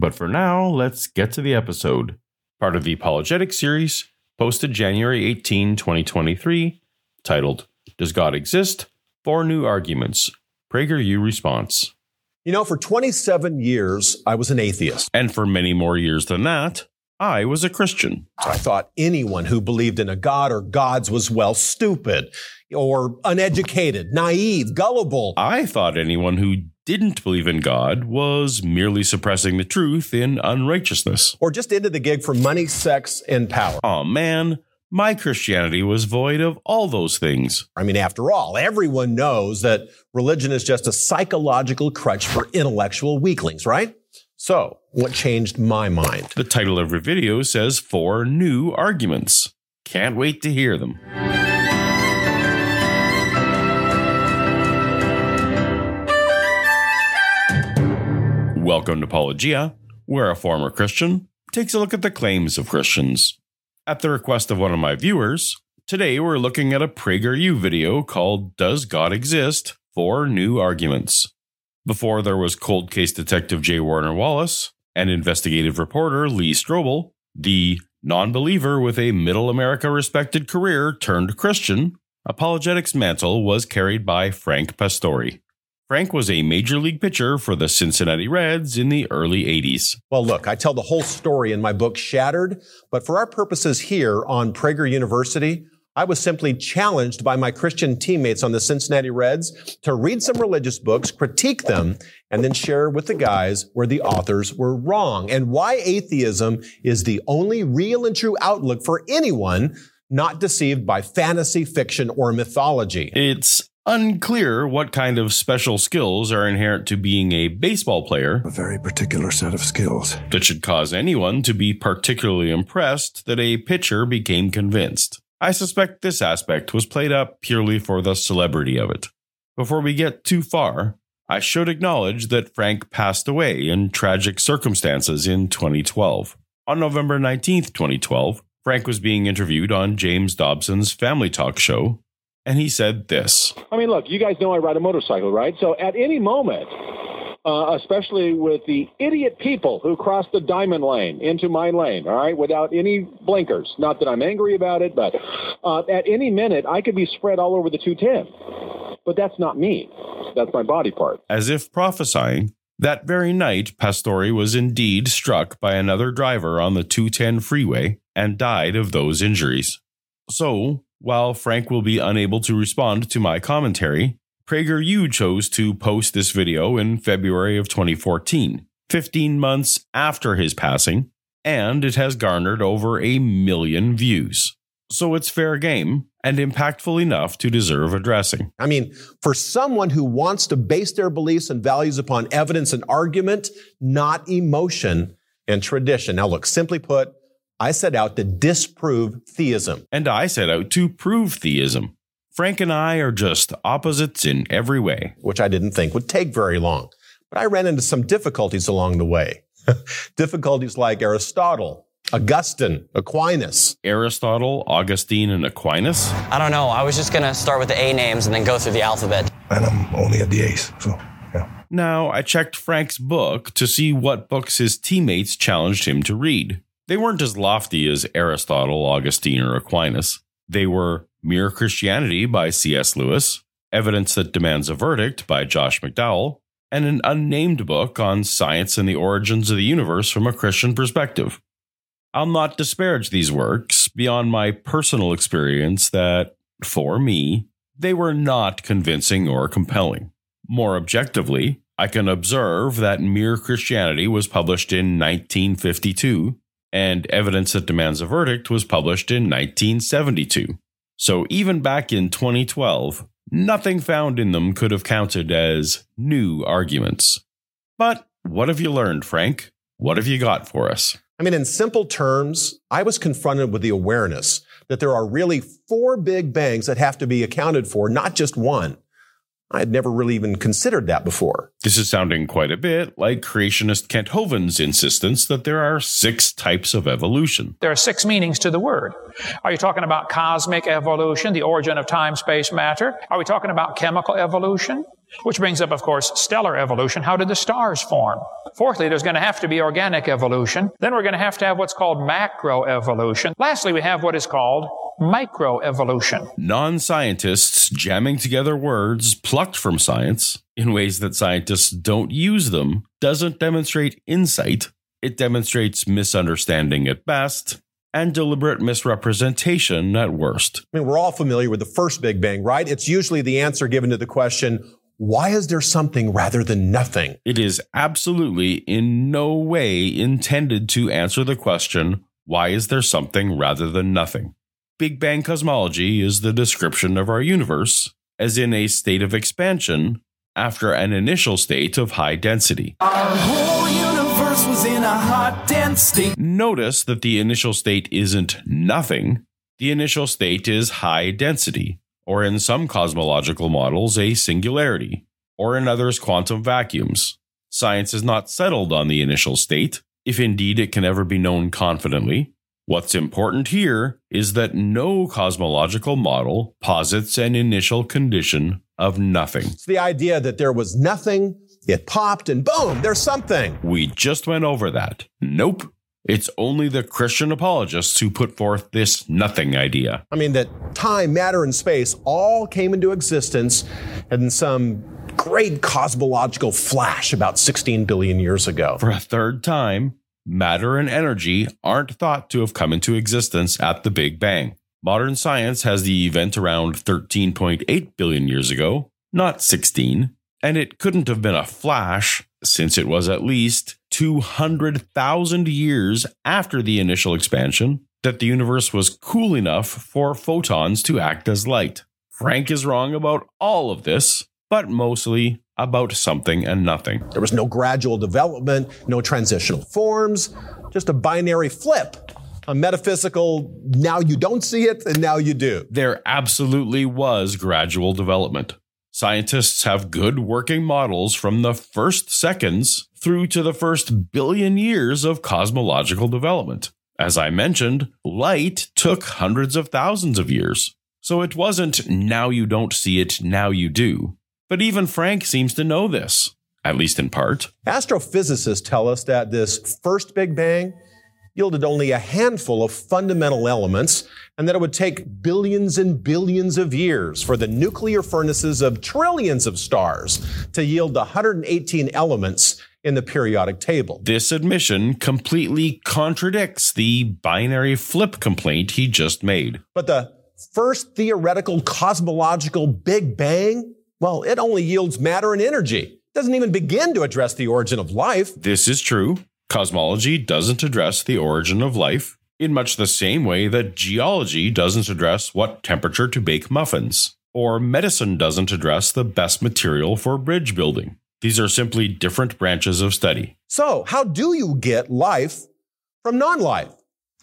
But for now, let's get to the episode. Part of the Apologetic series, posted January 18, 2023, titled Does God Exist? Four New Arguments. PragerU Response. You know, for 27 years, I was an atheist. And for many more years than that, I was a Christian. I thought anyone who believed in a God or gods was, well, stupid or uneducated, naive, gullible. I thought anyone who didn't believe in God was merely suppressing the truth in unrighteousness. Or just into the gig for money, sex, and power. Oh man, my Christianity was void of all those things. I mean, after all, everyone knows that religion is just a psychological crutch for intellectual weaklings, right? So, what changed my mind? The title of your video says four new arguments. Can't wait to hear them. Welcome to Paulogia, where a former Christian takes a look at the claims of Christians. At the request of one of my viewers, today we're looking at a PragerU video called Does God Exist? Four New Arguments. Before there was cold case detective J. Warner Wallace and investigative reporter Lee Strobel, the non believer with a middle America respected career turned Christian, apologetics mantle was carried by Frank Pastore. Frank was a major league pitcher for the Cincinnati Reds in the early 80s. Well, look, I tell the whole story in my book Shattered, but for our purposes here on Prager University, I was simply challenged by my Christian teammates on the Cincinnati Reds to read some religious books, critique them, and then share with the guys where the authors were wrong and why atheism is the only real and true outlook for anyone not deceived by fantasy, fiction, or mythology. It's unclear what kind of special skills are inherent to being a baseball player. A very particular set of skills. That should cause anyone to be particularly impressed that a pitcher became convinced. I suspect this aspect was played up purely for the celebrity of it. Before we get too far, I should acknowledge that Frank passed away in tragic circumstances in 2012. On November 19, 2012, Frank was being interviewed on James Dobson's Family Talk show, and he said this. I mean, look, you guys know I ride a motorcycle, right? So at any moment, uh, especially with the idiot people who cross the diamond lane into my lane, all right, without any blinkers. Not that I'm angry about it, but uh, at any minute, I could be spread all over the 210. But that's not me. That's my body part. As if prophesying, that very night, Pastore was indeed struck by another driver on the 210 freeway and died of those injuries. So, while Frank will be unable to respond to my commentary, PragerU chose to post this video in February of 2014, 15 months after his passing, and it has garnered over a million views. So it's fair game and impactful enough to deserve addressing. I mean, for someone who wants to base their beliefs and values upon evidence and argument, not emotion and tradition. Now, look, simply put, I set out to disprove theism. And I set out to prove theism. Frank and I are just opposites in every way. Which I didn't think would take very long. But I ran into some difficulties along the way. difficulties like Aristotle, Augustine, Aquinas. Aristotle, Augustine, and Aquinas? I don't know. I was just going to start with the A names and then go through the alphabet. And I'm only at the A's, so yeah. Now, I checked Frank's book to see what books his teammates challenged him to read. They weren't as lofty as Aristotle, Augustine, or Aquinas. They were Mere Christianity by C.S. Lewis, Evidence That Demands a Verdict by Josh McDowell, and an unnamed book on science and the origins of the universe from a Christian perspective. I'll not disparage these works beyond my personal experience that, for me, they were not convincing or compelling. More objectively, I can observe that Mere Christianity was published in 1952 and Evidence That Demands a Verdict was published in 1972. So even back in 2012, nothing found in them could have counted as new arguments. But what have you learned, Frank? What have you got for us? I mean, in simple terms, I was confronted with the awareness that there are really four big bangs that have to be accounted for, not just one. I had never really even considered that before. This is sounding quite a bit like creationist Kent Hovind's insistence that there are six types of evolution. There are six meanings to the word. Are you talking about cosmic evolution, the origin of time, space, matter? Are we talking about chemical evolution? Which brings up, of course, stellar evolution. How did the stars form? Fourthly, there's going to have to be organic evolution. Then we're going to have to have what's called macroevolution. Lastly, we have what is called microevolution. Non scientists jamming together words plucked from science in ways that scientists don't use them doesn't demonstrate insight. It demonstrates misunderstanding at best and deliberate misrepresentation at worst. I mean, we're all familiar with the first Big Bang, right? It's usually the answer given to the question, why is there something rather than nothing? It is absolutely in no way intended to answer the question, why is there something rather than nothing? Big Bang cosmology is the description of our universe as in a state of expansion after an initial state of high density. Our whole universe was in a hot, dense state. Notice that the initial state isn't nothing. The initial state is high density, or in some cosmological models, a singularity, or in others, quantum vacuums. Science is not settled on the initial state, if indeed it can ever be known confidently. What's important here is that no cosmological model posits an initial condition of nothing. It's the idea that there was nothing, it popped, and boom, there's something. We just went over that. Nope. It's only the Christian apologists who put forth this nothing idea. I mean, that time, matter, and space all came into existence in some great cosmological flash about 16 billion years ago. For a third time, matter and energy aren't thought to have come into existence at the Big Bang. Modern science has the event around 13.8 billion years ago, not 16, and it couldn't have been a flash since it was at least 200,000 years after the initial expansion that the universe was cool enough for photons to act as light. Frank is wrong about all of this, but mostly about something and nothing. There was no gradual development, no transitional forms, just a binary flip. A metaphysical, now you don't see it and now you do. There absolutely was gradual development. Scientists have good working models from the first seconds through to the first billion years of cosmological development. As I mentioned, light took hundreds of thousands of years. So it wasn't now you don't see it, now you do. But even Frank seems to know this, at least in part. Astrophysicists tell us that this first Big Bang yielded only a handful of fundamental elements and that it would take billions and billions of years for the nuclear furnaces of trillions of stars to yield the 118 elements in the periodic table. This admission completely contradicts the binary flip complaint he just made. But the first theoretical cosmological Big Bang, well, it only yields matter and energy. It doesn't even begin to address the origin of life. This is true. Cosmology doesn't address the origin of life in much the same way that geology doesn't address what temperature to bake muffins, or medicine doesn't address the best material for bridge building. These are simply different branches of study. So, how do you get life from non life?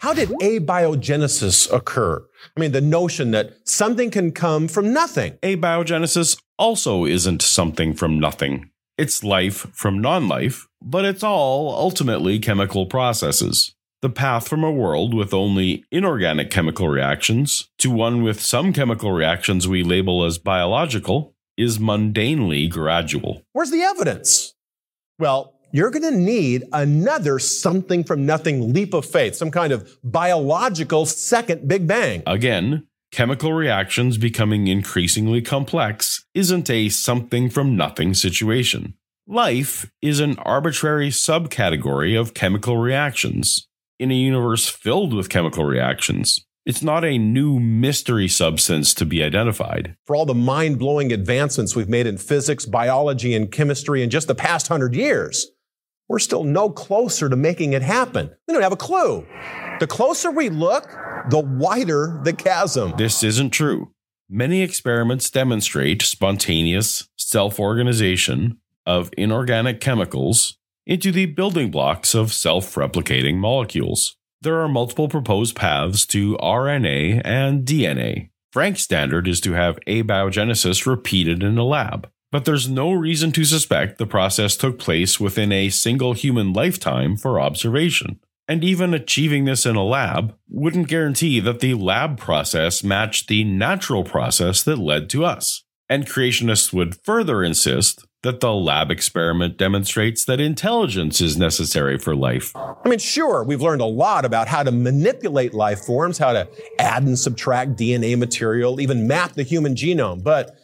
How did abiogenesis occur? I mean, the notion that something can come from nothing. Abiogenesis also isn't something from nothing. It's life from non life, but it's all ultimately chemical processes. The path from a world with only inorganic chemical reactions to one with some chemical reactions we label as biological is mundanely gradual. Where's the evidence? Well, you're going to need another something from nothing leap of faith, some kind of biological second Big Bang. Again, chemical reactions becoming increasingly complex isn't a something from nothing situation. Life is an arbitrary subcategory of chemical reactions in a universe filled with chemical reactions. It's not a new mystery substance to be identified. For all the mind blowing advancements we've made in physics, biology, and chemistry in just the past hundred years, we're still no closer to making it happen. We don't have a clue. The closer we look, the wider the chasm. This isn't true. Many experiments demonstrate spontaneous self organization of inorganic chemicals into the building blocks of self replicating molecules. There are multiple proposed paths to RNA and DNA. Frank's standard is to have abiogenesis repeated in a lab, but there's no reason to suspect the process took place within a single human lifetime for observation. And even achieving this in a lab wouldn't guarantee that the lab process matched the natural process that led to us. And creationists would further insist that the lab experiment demonstrates that intelligence is necessary for life. I mean, sure, we've learned a lot about how to manipulate life forms, how to add and subtract DNA material, even map the human genome, but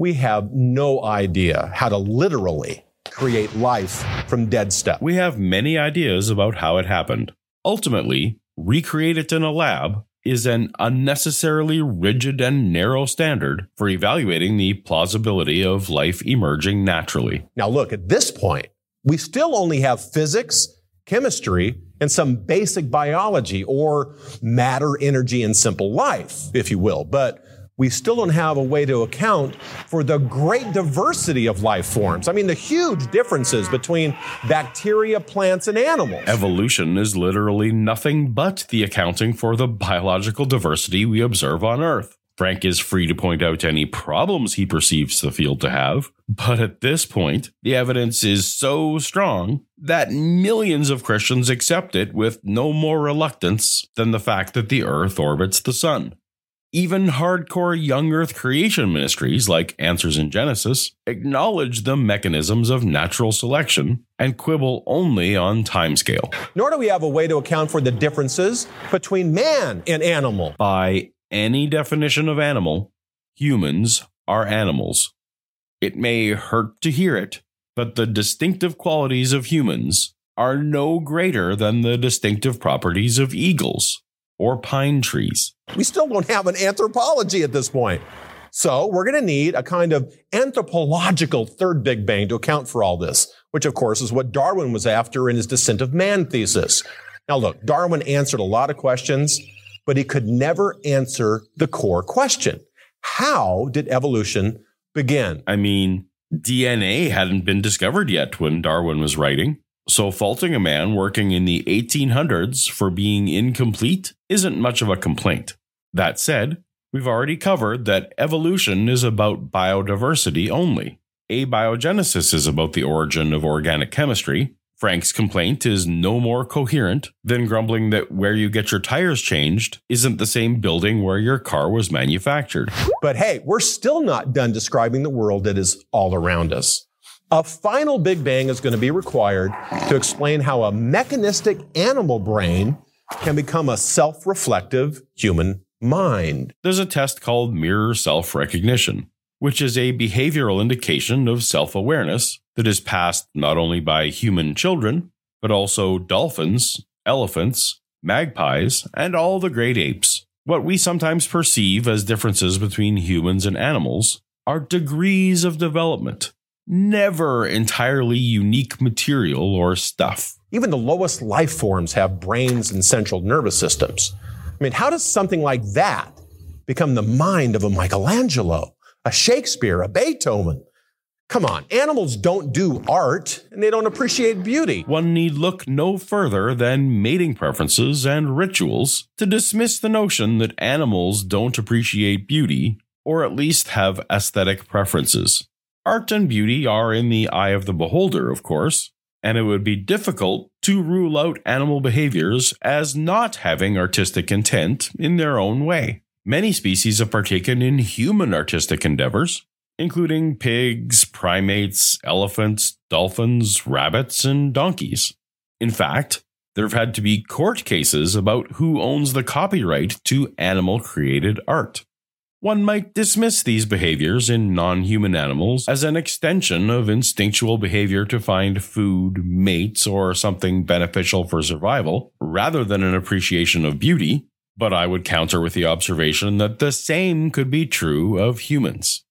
we have no idea how to literally create life from dead stuff. We have many ideas about how it happened. Ultimately, recreate it in a lab is an unnecessarily rigid and narrow standard for evaluating the plausibility of life emerging naturally. Now, look, at this point, we still only have physics, chemistry, and some basic biology or matter, energy, and simple life, if you will. But we still don't have a way to account for the great diversity of life forms. I mean, the huge differences between bacteria, plants, and animals. Evolution is literally nothing but the accounting for the biological diversity we observe on Earth. Frank is free to point out any problems he perceives the field to have, but at this point, the evidence is so strong that millions of Christians accept it with no more reluctance than the fact that the Earth orbits the Sun. Even hardcore young Earth creation ministries like Answers in Genesis acknowledge the mechanisms of natural selection and quibble only on timescale. Nor do we have a way to account for the differences between man and animal. By any definition of animal, humans are animals. It may hurt to hear it, but the distinctive qualities of humans are no greater than the distinctive properties of eagles or pine trees. We still don't have an anthropology at this point. So we're going to need a kind of anthropological third Big Bang to account for all this, which of course is what Darwin was after in his Descent of Man thesis. Now look, Darwin answered a lot of questions, but he could never answer the core question. How did evolution begin? I mean, DNA hadn't been discovered yet when Darwin was writing. So, faulting a man working in the 1800s for being incomplete isn't much of a complaint. That said, we've already covered that evolution is about biodiversity only. Abiogenesis is about the origin of organic chemistry. Frank's complaint is no more coherent than grumbling that where you get your tires changed isn't the same building where your car was manufactured. But hey, we're still not done describing the world that is all around us. A final Big Bang is going to be required to explain how a mechanistic animal brain can become a self reflective human mind. There's a test called mirror self recognition, which is a behavioral indication of self awareness that is passed not only by human children, but also dolphins, elephants, magpies, and all the great apes. What we sometimes perceive as differences between humans and animals are degrees of development never entirely unique material or stuff. Even the lowest life forms have brains and central nervous systems. I mean, how does something like that become the mind of a Michelangelo, a Shakespeare, a Beethoven? Come on, animals don't do art and they don't appreciate beauty. One need look no further than mating preferences and rituals to dismiss the notion that animals don't appreciate beauty or at least have aesthetic preferences. Art and beauty are in the eye of the beholder, of course, and it would be difficult to rule out animal behaviors as not having artistic intent in their own way. Many species have partaken in human artistic endeavors, including pigs, primates, elephants, dolphins, rabbits, and donkeys. In fact, there have had to be court cases about who owns the copyright to animal created art. One might dismiss these behaviors in non human animals as an extension of instinctual behavior to find food, mates, or something beneficial for survival, rather than an appreciation of beauty. But I would counter with the observation that the same could be true of humans.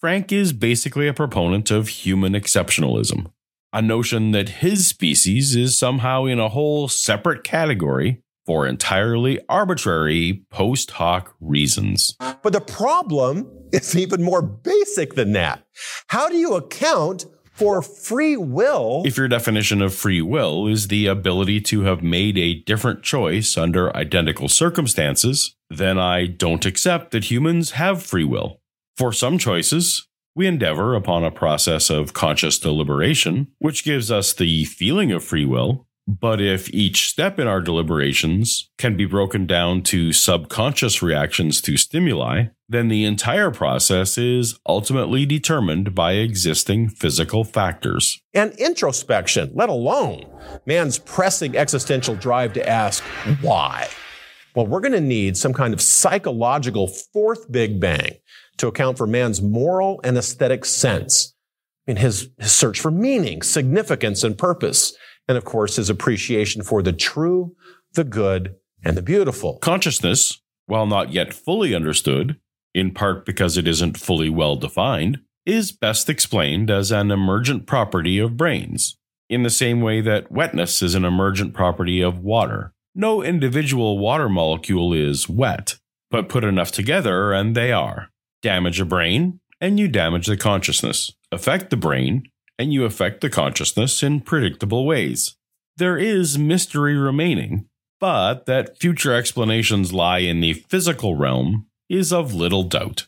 Frank is basically a proponent of human exceptionalism, a notion that his species is somehow in a whole separate category for entirely arbitrary post hoc reasons. But the problem is even more basic than that. How do you account For free will, If your definition of free will is the ability to have made a different choice under identical circumstances, then I don't accept that humans have free will. For some choices, we endeavor upon a process of conscious deliberation, which gives us the feeling of free will. But if each step in our deliberations can be broken down to subconscious reactions to stimuli, then the entire process is ultimately determined by existing physical factors. and introspection, let alone man's pressing existential drive to ask why. Well, we're going to need some kind of psychological fourth Big Bang to account for man's moral and aesthetic sense in his, his search for meaning, significance, and purpose. And of course, his appreciation for the true, the good, and the beautiful. Consciousness, while not yet fully understood, in part because it isn't fully well defined, is best explained as an emergent property of brains, in the same way that wetness is an emergent property of water. No individual water molecule is wet, but put enough together and they are. Damage a brain, and you damage the consciousness. Affect the brain, and you affect the consciousness in predictable ways. There is mystery remaining, but that future explanations lie in the physical realm is of little doubt.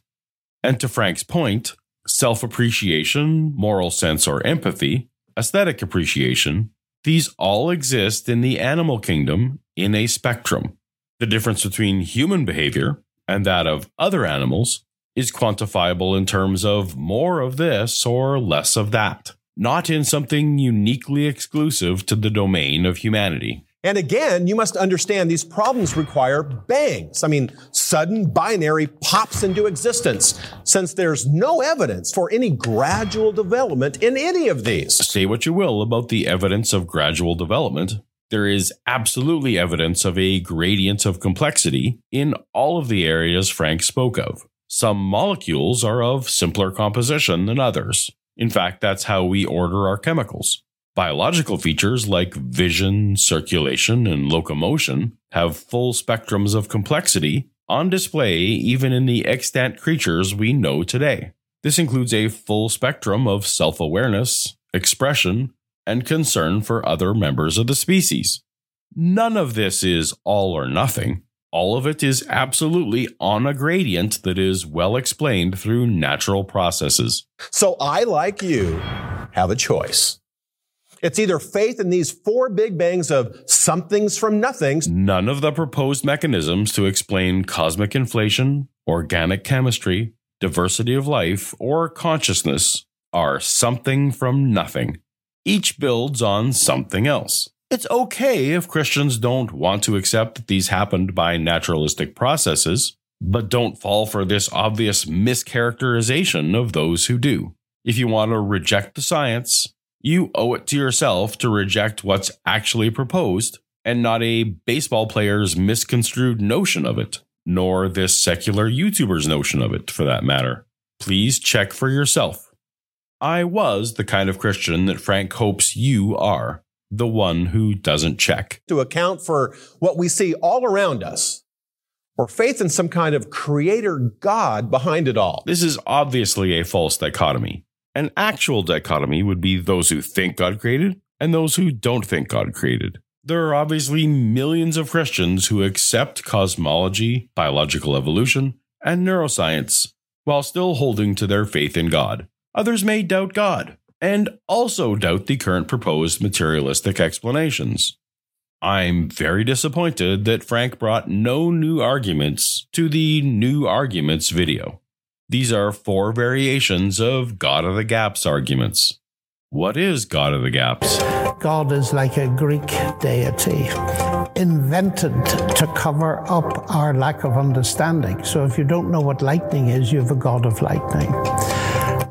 And to Frank's point, self appreciation, moral sense or empathy, aesthetic appreciation, these all exist in the animal kingdom in a spectrum. The difference between human behavior and that of other animals is quantifiable in terms of more of this or less of that, not in something uniquely exclusive to the domain of humanity. And again, you must understand these problems require bangs. I mean, sudden binary pops into existence, since there's no evidence for any gradual development in any of these. Say what you will about the evidence of gradual development. There is absolutely evidence of a gradient of complexity in all of the areas Frank spoke of. Some molecules are of simpler composition than others. In fact, that's how we order our chemicals. Biological features like vision, circulation, and locomotion have full spectrums of complexity on display even in the extant creatures we know today. This includes a full spectrum of self awareness, expression, and concern for other members of the species. None of this is all or nothing. All of it is absolutely on a gradient that is well explained through natural processes. So I, like you, have a choice. It's either faith in these four big bangs of somethings from nothings, None of the proposed mechanisms to explain cosmic inflation, organic chemistry, diversity of life, or consciousness are something from nothing. Each builds on something else. It's okay if Christians don't want to accept that these happened by naturalistic processes, but don't fall for this obvious mischaracterization of those who do. If you want to reject the science, you owe it to yourself to reject what's actually proposed and not a baseball player's misconstrued notion of it, nor this secular YouTuber's notion of it, for that matter. Please check for yourself. I was the kind of Christian that Frank hopes you are, the one who doesn't check. to account for what we see all around us, or faith in some kind of creator God behind it all. This is obviously a false dichotomy. An actual dichotomy would be those who think God created and those who don't think God created. There are obviously millions of Christians who accept cosmology, biological evolution, and neuroscience while still holding to their faith in God. Others may doubt God and also doubt the current proposed materialistic explanations. I'm very disappointed that Frank brought no new arguments to the New Arguments video. These are four variations of God of the Gaps arguments. What is God of the Gaps? God is like a Greek deity, invented to cover up our lack of understanding. So if you don't know what lightning is, you have a God of lightning.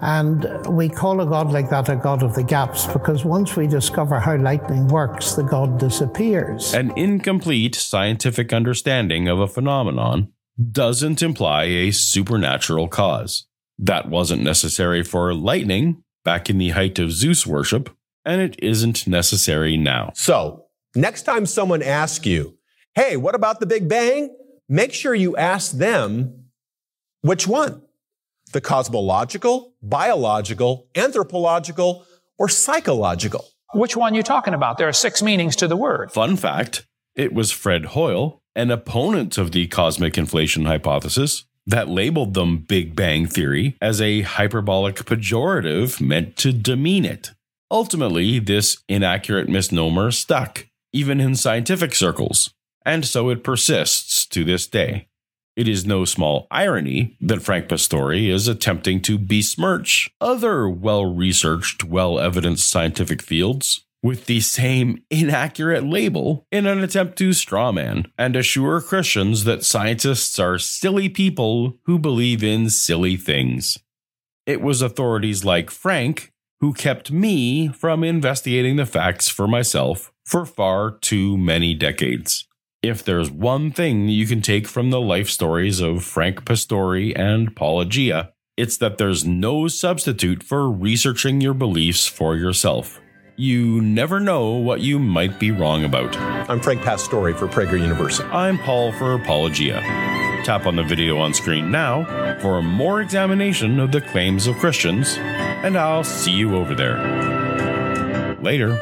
And we call a God like that a God of the gaps because once we discover how lightning works, the God disappears. An incomplete scientific understanding of a phenomenon doesn't imply a supernatural cause. That wasn't necessary for lightning back in the height of Zeus worship, and it isn't necessary now. So, next time someone asks you, hey, what about the Big Bang? Make sure you ask them which one? The cosmological, biological, anthropological, or psychological? Which one are you talking about? There are six meanings to the word. Fun fact it was Fred Hoyle, an opponent of the cosmic inflation hypothesis, that labeled them Big Bang Theory as a hyperbolic pejorative meant to demean it. Ultimately, this inaccurate misnomer stuck, even in scientific circles, and so it persists to this day. It is no small irony that Frank Pastore is attempting to besmirch other well researched, well evidenced scientific fields with the same inaccurate label in an attempt to strawman and assure Christians that scientists are silly people who believe in silly things. It was authorities like Frank who kept me from investigating the facts for myself for far too many decades. If there's one thing you can take from the life stories of Frank Pastore and Paulogia, it's that there's no substitute for researching your beliefs for yourself. You never know what you might be wrong about. I'm Frank Pastore for Prager University. I'm Paul for Paulogia. Tap on the video on screen now for a more examination of the claims of Christians, and I'll see you over there. Later.